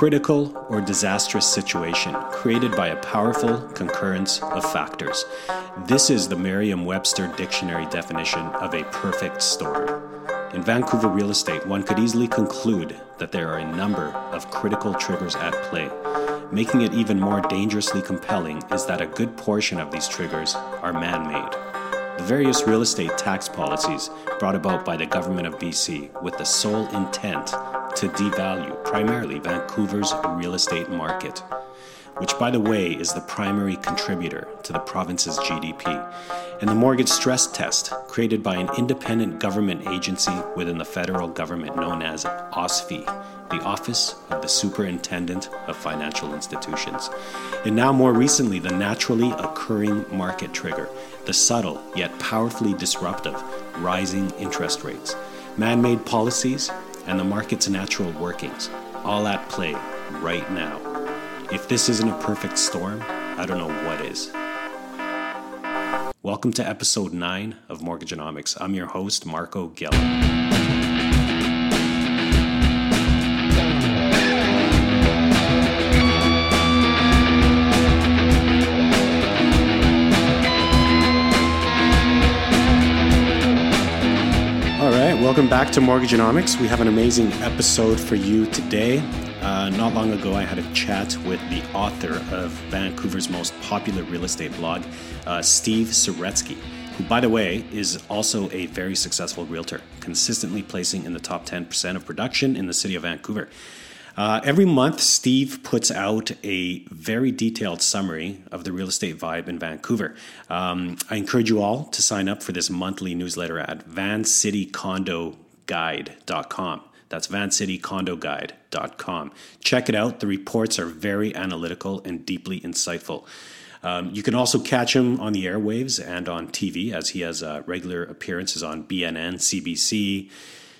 critical or disastrous situation created by a powerful concurrence of factors. This is the Merriam Webster Dictionary definition of a perfect storm. In Vancouver real estate, one could easily conclude that there are a number of critical triggers at play. Making it even more dangerously compelling is that a good portion of these triggers are man made. The various real estate tax policies brought about by the government of BC with the sole intent to devalue primarily Vancouver's real estate market, which, by the way, is the primary contributor to the province's GDP, and the mortgage stress test created by an independent government agency within the federal government known as OSFI, the Office of the Superintendent of Financial Institutions, and now more recently, the naturally occurring market trigger, the subtle yet powerfully disruptive rising interest rates, man made policies, and the market's natural workings, all at play right now. If this isn't a perfect storm, I don't know what is. Welcome to episode 9 of Mortgageonomics. I'm your host, Marco Geller. Welcome back to Mortgageonomics. We have an amazing episode for you today. Uh, not long ago, I had a chat with the author of Vancouver's most popular real estate blog, uh, Steve Saretsky, who, by the way, is also a very successful realtor, consistently placing in the top 10% of production in the city of Vancouver. Uh, every month, Steve puts out a very detailed summary of the real estate vibe in Vancouver. Um, I encourage you all to sign up for this monthly newsletter at vancitycondoguide.com. That's vancitycondoguide.com. Check it out. The reports are very analytical and deeply insightful. Um, you can also catch him on the airwaves and on TV as he has uh, regular appearances on BNN, CBC,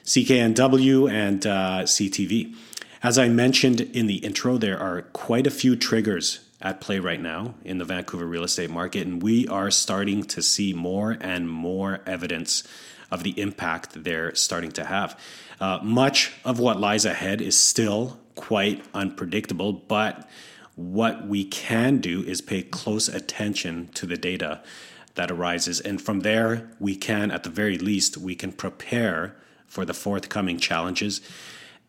CKNW, and uh, CTV. As I mentioned in the intro, there are quite a few triggers at play right now in the Vancouver real estate market, and we are starting to see more and more evidence of the impact they're starting to have. Uh, much of what lies ahead is still quite unpredictable, but what we can do is pay close attention to the data that arises, and from there, we can, at the very least, we can prepare for the forthcoming challenges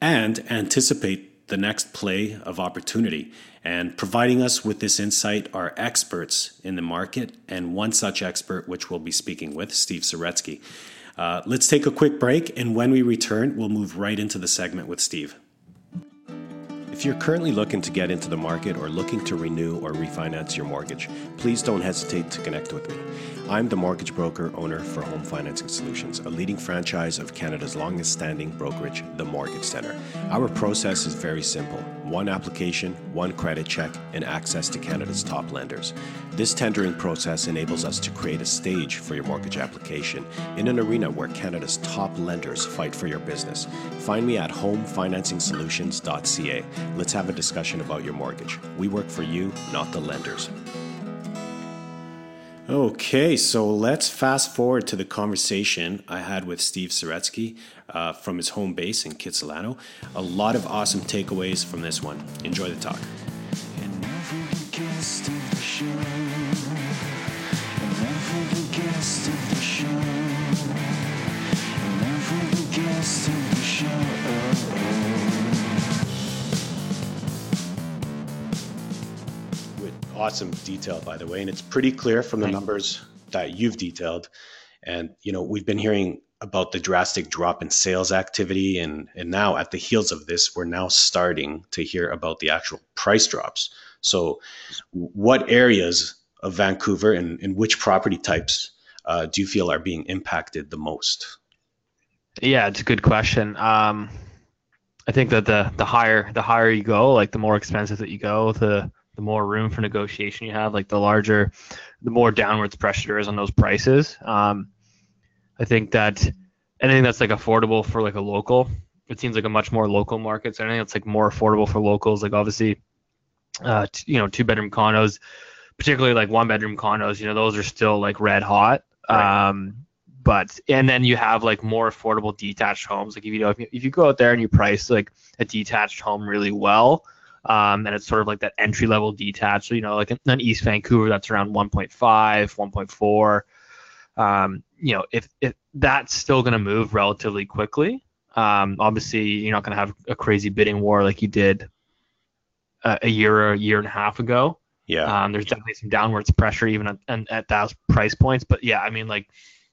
and anticipate the next play of opportunity. And providing us with this insight are experts in the market, and one such expert, which we'll be speaking with, Steve Saretsky. Uh, let's take a quick break, and when we return, we'll move right into the segment with Steve. If you're currently looking to get into the market or looking to renew or refinance your mortgage, please don't hesitate to connect with me. I'm the mortgage broker owner for Home Financing Solutions, a leading franchise of Canada's longest standing brokerage, the Mortgage Center. Our process is very simple one application, one credit check, and access to Canada's top lenders. This tendering process enables us to create a stage for your mortgage application in an arena where Canada's top lenders fight for your business. Find me at homefinancingsolutions.ca. Let's have a discussion about your mortgage. We work for you, not the lenders. Okay, so let's fast forward to the conversation I had with Steve Saretsky uh, from his home base in Kitsilano. A lot of awesome takeaways from this one. Enjoy the talk. Awesome detail, by the way, and it's pretty clear from the numbers that you've detailed. And you know, we've been hearing about the drastic drop in sales activity, and and now at the heels of this, we're now starting to hear about the actual price drops. So, what areas of Vancouver and, and which property types uh, do you feel are being impacted the most? Yeah, it's a good question. Um, I think that the the higher the higher you go, like the more expensive that you go, the the more room for negotiation you have, like the larger, the more downwards pressure there is on those prices. Um, I think that anything that's like affordable for like a local, it seems like a much more local market. So anything that's like more affordable for locals, like obviously, uh, t- you know, two bedroom condos, particularly like one bedroom condos, you know, those are still like red hot. Right. Um, but and then you have like more affordable detached homes. Like if you know if you, if you go out there and you price like a detached home really well, Um, and it's sort of like that entry level detached. So, you know, like in, East Vancouver, that's around 1.5, 1.4. Um, you know, if, if that's still going to move relatively quickly, um, obviously you're not going to have a crazy bidding war like you did a, a year or a year and a half ago. Yeah. Um, there's definitely some downwards pressure even at, at, at those price points. But yeah, I mean, like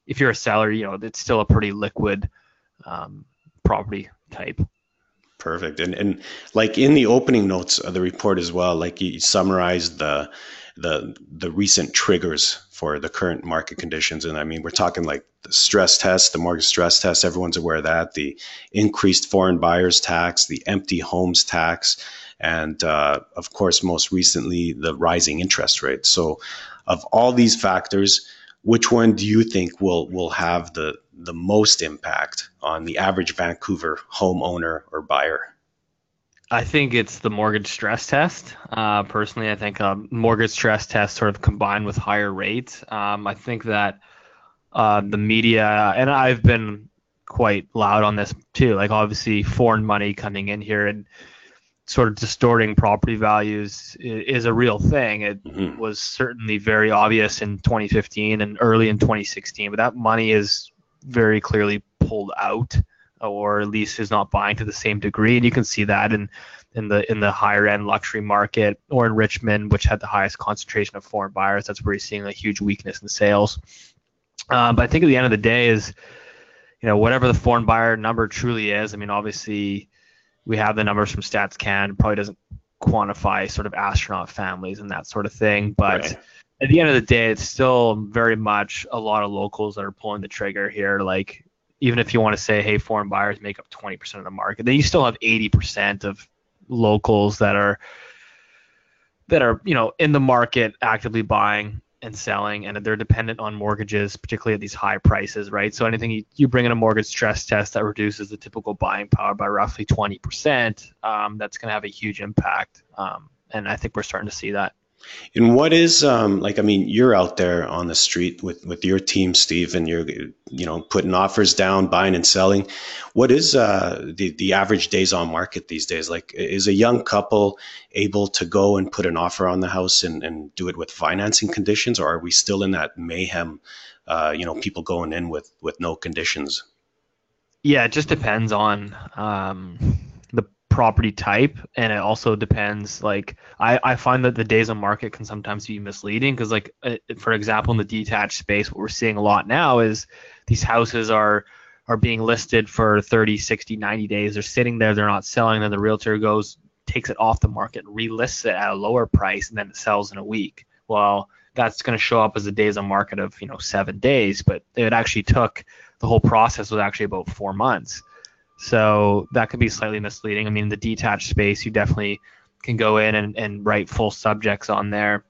if you're a seller, you know, it's still a pretty liquid um, property type. Perfect. And and like in the opening notes of the report as well, like you summarized the the the recent triggers for the current market conditions. And I mean, we're talking like the stress test, the mortgage stress test. Everyone's aware of that. The increased foreign buyers tax, the empty homes tax, and uh, of course, most recently, the rising interest rates. So, of all these factors, which one do you think will will have the the most impact on the average Vancouver homeowner or buyer? I think it's the mortgage stress test. Uh, personally, I think a mortgage stress test sort of combined with higher rates. Um, I think that uh, the media, and I've been quite loud on this too, like obviously foreign money coming in here and sort of distorting property values is a real thing. It mm-hmm. was certainly very obvious in 2015 and early in 2016, but that money is very clearly pulled out or at least is not buying to the same degree. And you can see that in in the in the higher end luxury market or in Richmond, which had the highest concentration of foreign buyers. That's where you're seeing a huge weakness in sales. Um, but I think at the end of the day is, you know, whatever the foreign buyer number truly is. I mean, obviously we have the numbers from Stats Can. Probably doesn't quantify sort of astronaut families and that sort of thing, but. Right. At the end of the day, it's still very much a lot of locals that are pulling the trigger here. Like, even if you want to say, hey, foreign buyers make up 20% of the market, then you still have 80% of locals that are that are you know in the market actively buying and selling and they're dependent on mortgages particularly at these high prices right so anything you, you bring in a mortgage stress test that reduces the typical buying power by roughly 20% um, that's going to have a huge impact um, and i think we're starting to see that and what is um, like? I mean, you're out there on the street with with your team, Steve, and you're you know putting offers down, buying and selling. What is uh, the the average days on market these days? Like, is a young couple able to go and put an offer on the house and, and do it with financing conditions, or are we still in that mayhem? Uh, you know, people going in with with no conditions. Yeah, it just depends on um, property type and it also depends like I, I find that the days on market can sometimes be misleading because like uh, for example in the detached space what we're seeing a lot now is these houses are are being listed for 30 60 90 days. They're sitting there they're not selling then the realtor goes takes it off the market relists it at a lower price and then it sells in a week. Well that's going to show up as a days on market of you know seven days but it actually took the whole process was actually about four months so that could be slightly misleading. I mean, the detached space, you definitely can go in and, and write full subjects on there,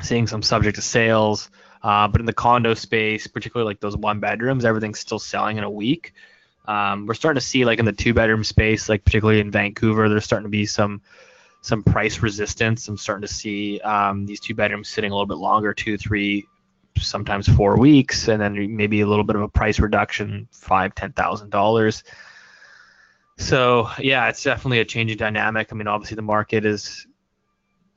seeing some subject to sales. Uh, but in the condo space, particularly like those one bedrooms, everything's still selling in a week. Um, we're starting to see like in the two bedroom space, like particularly in Vancouver, there's starting to be some some price resistance. I'm starting to see um, these two bedrooms sitting a little bit longer, two, three, sometimes four weeks, and then maybe a little bit of a price reduction, five, ten thousand dollars. So yeah, it's definitely a changing dynamic. I mean, obviously the market is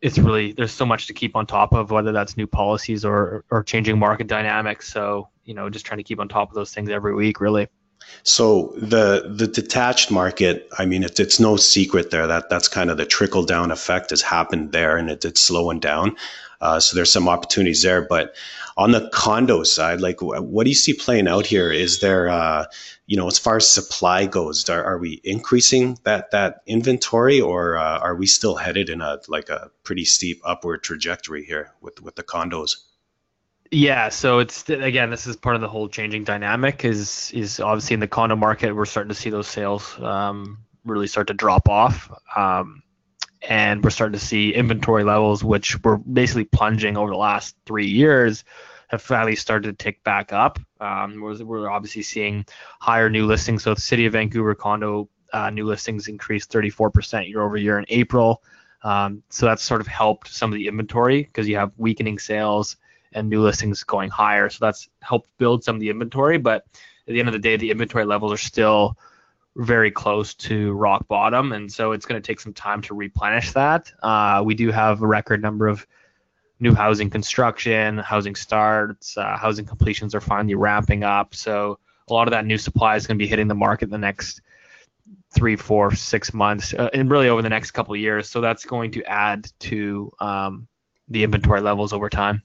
it's really there's so much to keep on top of, whether that's new policies or or changing market dynamics. So you know, just trying to keep on top of those things every week, really. So the the detached market, I mean, it's it's no secret there that that's kind of the trickle down effect has happened there, and it, it's slowing down. Uh, so there's some opportunities there, but on the condo side, like what do you see playing out here? Is there, uh, you know, as far as supply goes, are, are we increasing that that inventory, or uh, are we still headed in a like a pretty steep upward trajectory here with with the condos? Yeah, so it's again, this is part of the whole changing dynamic. Is is obviously in the condo market, we're starting to see those sales um, really start to drop off. Um, and we're starting to see inventory levels, which were basically plunging over the last three years, have finally started to tick back up. Um, we're, we're, obviously seeing higher new listings. So the City of Vancouver condo uh, new listings increased 34% year over year in April. Um, so that's sort of helped some of the inventory because you have weakening sales and new listings going higher. So that's helped build some of the inventory. But at the end of the day, the inventory levels are still very close to rock bottom, and so it's going to take some time to replenish that. Uh, we do have a record number of new housing construction, housing starts, uh, housing completions are finally ramping up. So a lot of that new supply is going to be hitting the market in the next three, four, six months, uh, and really over the next couple of years. So that's going to add to um, the inventory levels over time.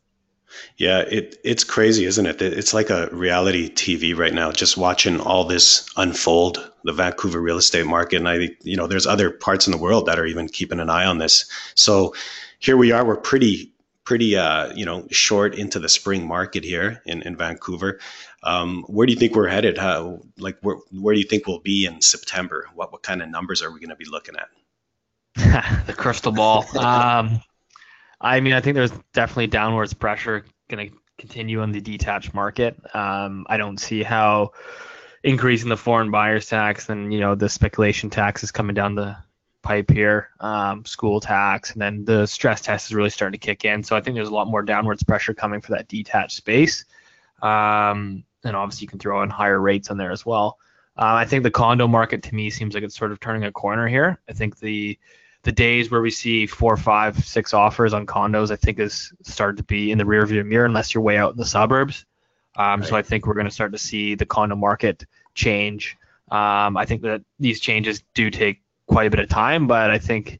Yeah, it it's crazy, isn't it? It's like a reality TV right now, just watching all this unfold, the Vancouver real estate market. And I, you know, there's other parts in the world that are even keeping an eye on this. So here we are. We're pretty pretty uh, you know short into the spring market here in, in Vancouver. Um, where do you think we're headed? How like where where do you think we'll be in September? What what kind of numbers are we going to be looking at? the crystal ball. um, I mean, I think there's definitely downwards pressure going to continue on the detached market. Um, I don't see how increasing the foreign buyers tax and you know the speculation tax is coming down the pipe here, um, school tax, and then the stress test is really starting to kick in. So I think there's a lot more downwards pressure coming for that detached space. Um, and obviously, you can throw in higher rates on there as well. Uh, I think the condo market to me seems like it's sort of turning a corner here. I think the the days where we see four, five, six offers on condos, I think is starting to be in the rearview mirror unless you're way out in the suburbs. Um, right. So I think we're going to start to see the condo market change. Um, I think that these changes do take quite a bit of time, but I think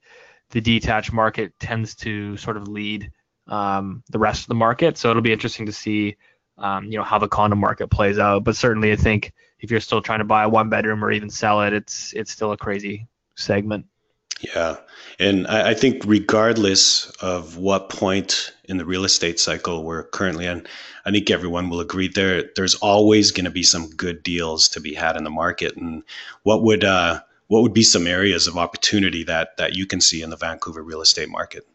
the detached market tends to sort of lead um, the rest of the market. So it'll be interesting to see, um, you know, how the condo market plays out. But certainly, I think if you're still trying to buy a one bedroom or even sell it, it's it's still a crazy segment. Yeah, and I, I think regardless of what point in the real estate cycle we're currently in, I think everyone will agree there there's always going to be some good deals to be had in the market. And what would uh, what would be some areas of opportunity that that you can see in the Vancouver real estate market?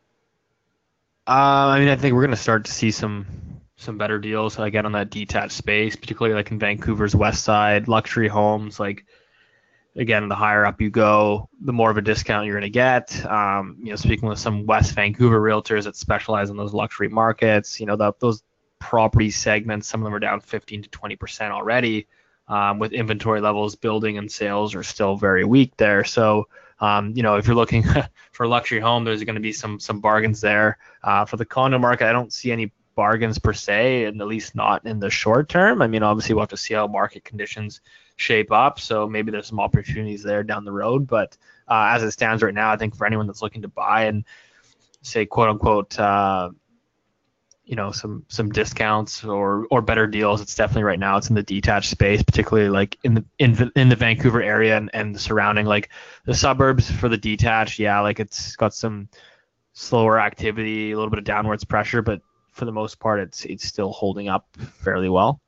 Uh, I mean, I think we're going to start to see some some better deals again on that detached space, particularly like in Vancouver's west side, luxury homes. Like again, the higher up you go, the more of a discount you're going to get. Um, you know, speaking with some West Vancouver realtors that specialize in those luxury markets, you know, the, those property segments, some of them are down 15 to 20 percent already um, with inventory levels building and sales are still very weak there. So, um, you know, if you're looking for a luxury home, there's going to be some some bargains there. Uh, for the condo market, I don't see any bargains per se, and at least not in the short term. I mean, obviously, we'll have to see how market conditions shape up. So maybe there's some opportunities there down the road. But uh, as it stands right now, I think for anyone that's looking to buy and say quote unquote uh, you know some some discounts or or better deals it's definitely right now it's in the detached space particularly like in the in the, in the Vancouver area and, and the surrounding like the suburbs for the detached yeah like it's got some slower activity a little bit of downwards pressure but for the most part it's it's still holding up fairly well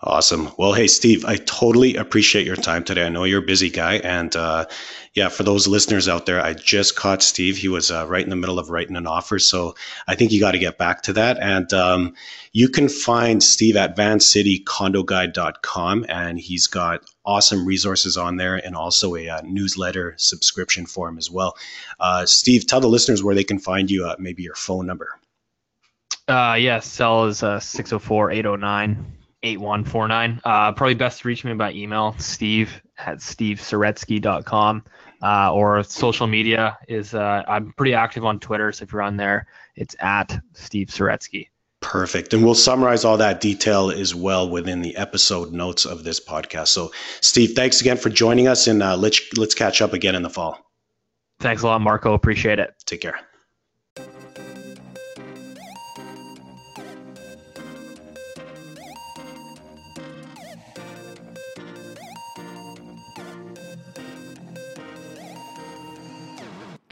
Awesome. Well, hey, Steve, I totally appreciate your time today. I know you're a busy guy. And uh, yeah, for those listeners out there, I just caught Steve. He was uh, right in the middle of writing an offer. So I think you got to get back to that. And um, you can find Steve at vancitycondoguide.com. And he's got awesome resources on there and also a uh, newsletter subscription form as well. Uh, Steve, tell the listeners where they can find you, uh, maybe your phone number. Uh, yes, yeah, cell is 604 809 8149. Uh, probably best to reach me by email, steve at stevesaretsky.com. Uh, or social media is, uh, I'm pretty active on Twitter. So if you're on there, it's at Steve Saretsky. Perfect. And we'll summarize all that detail as well within the episode notes of this podcast. So, Steve, thanks again for joining us, and uh, let's let's catch up again in the fall. Thanks a lot, Marco. Appreciate it. Take care.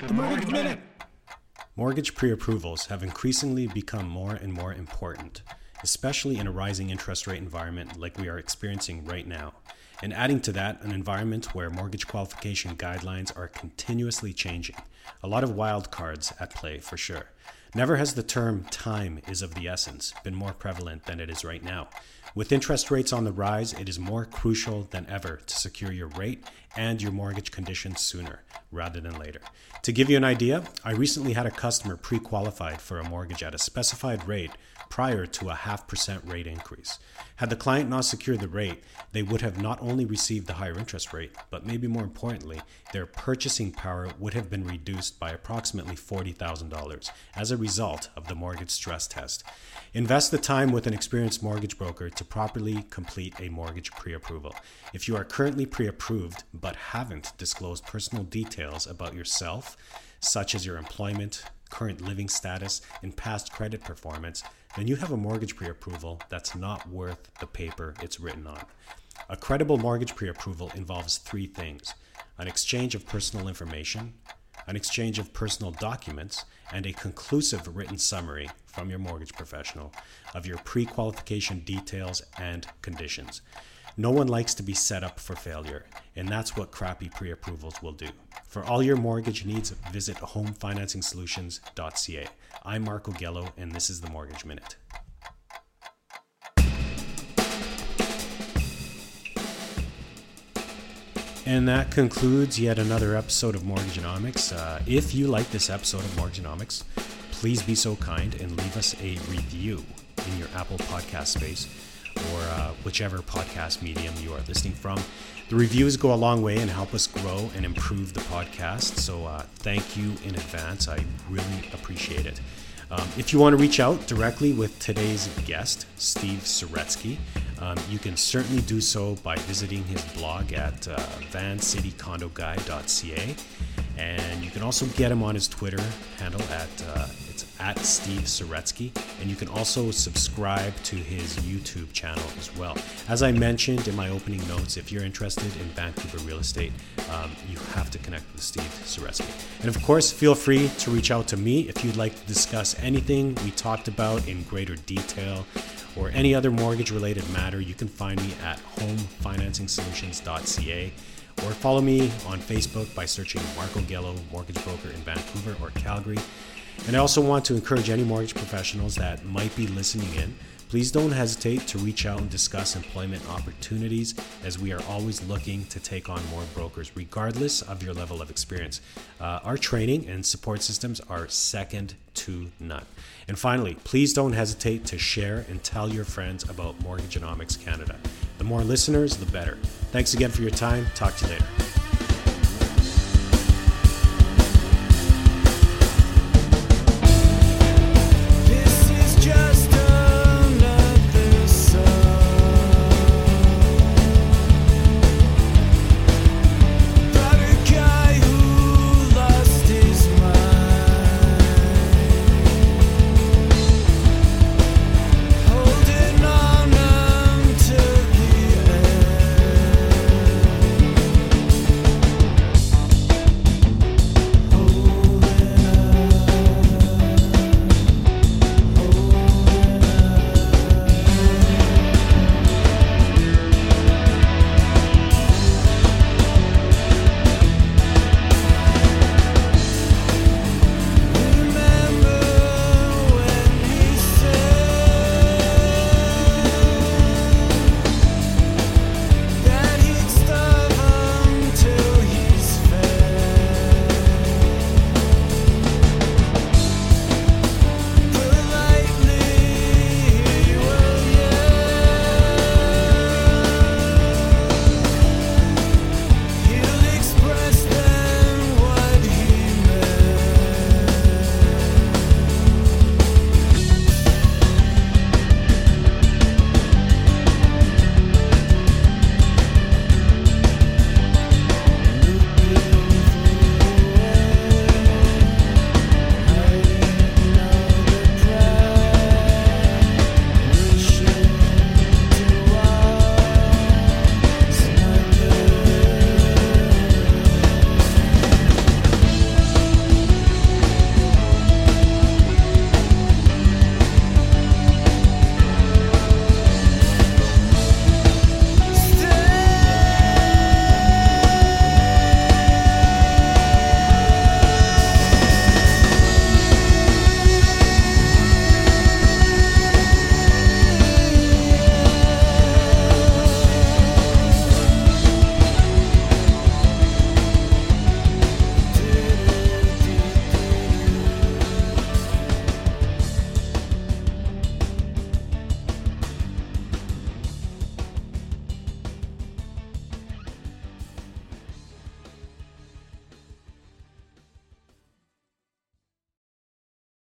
The Mortgage Minute. Mortgage pre approvals have increasingly become more and more important, especially in a rising interest rate environment like we are experiencing right now. And adding to that, an environment where mortgage qualification guidelines are continuously changing. A lot of wild cards at play for sure. Never has the term time is of the essence been more prevalent than it is right now. With interest rates on the rise, it is more crucial than ever to secure your rate and your mortgage conditions sooner rather than later. To give you an idea, I recently had a customer pre qualified for a mortgage at a specified rate prior to a half percent rate increase. Had the client not secured the rate, they would have not only received the higher interest rate, but maybe more importantly, their purchasing power would have been reduced by approximately $40,000 as a result of the mortgage stress test. Invest the time with an experienced mortgage broker to properly complete a mortgage pre approval. If you are currently pre approved but haven't disclosed personal details about yourself, such as your employment, current living status, and past credit performance, then you have a mortgage pre approval that's not worth the paper it's written on. A credible mortgage pre approval involves three things an exchange of personal information, an exchange of personal documents, and a conclusive written summary from your mortgage professional of your pre qualification details and conditions. No one likes to be set up for failure, and that's what crappy pre approvals will do. For all your mortgage needs, visit homefinancingsolutions.ca. I'm Marco Gello, and this is the Mortgage Minute. And that concludes yet another episode of Mortgagenomics. Uh, if you like this episode of Mortgagenomics, please be so kind and leave us a review in your Apple podcast space or uh, whichever podcast medium you are listening from. The reviews go a long way and help us grow and improve the podcast. So uh, thank you in advance. I really appreciate it. Um, if you want to reach out directly with today's guest, Steve Saretsky, um, you can certainly do so by visiting his blog at uh, vancitycondoguy.ca. And you can also get him on his Twitter handle at uh, at Steve Saretsky, and you can also subscribe to his YouTube channel as well. As I mentioned in my opening notes, if you're interested in Vancouver real estate, um, you have to connect with Steve Saretsky. And of course, feel free to reach out to me if you'd like to discuss anything we talked about in greater detail or any other mortgage related matter. You can find me at homefinancingsolutions.ca or follow me on Facebook by searching Marco Gello, mortgage broker in Vancouver or Calgary. And I also want to encourage any mortgage professionals that might be listening in. Please don't hesitate to reach out and discuss employment opportunities as we are always looking to take on more brokers, regardless of your level of experience. Uh, our training and support systems are second to none. And finally, please don't hesitate to share and tell your friends about Mortgagenomics Canada. The more listeners, the better. Thanks again for your time. Talk to you later.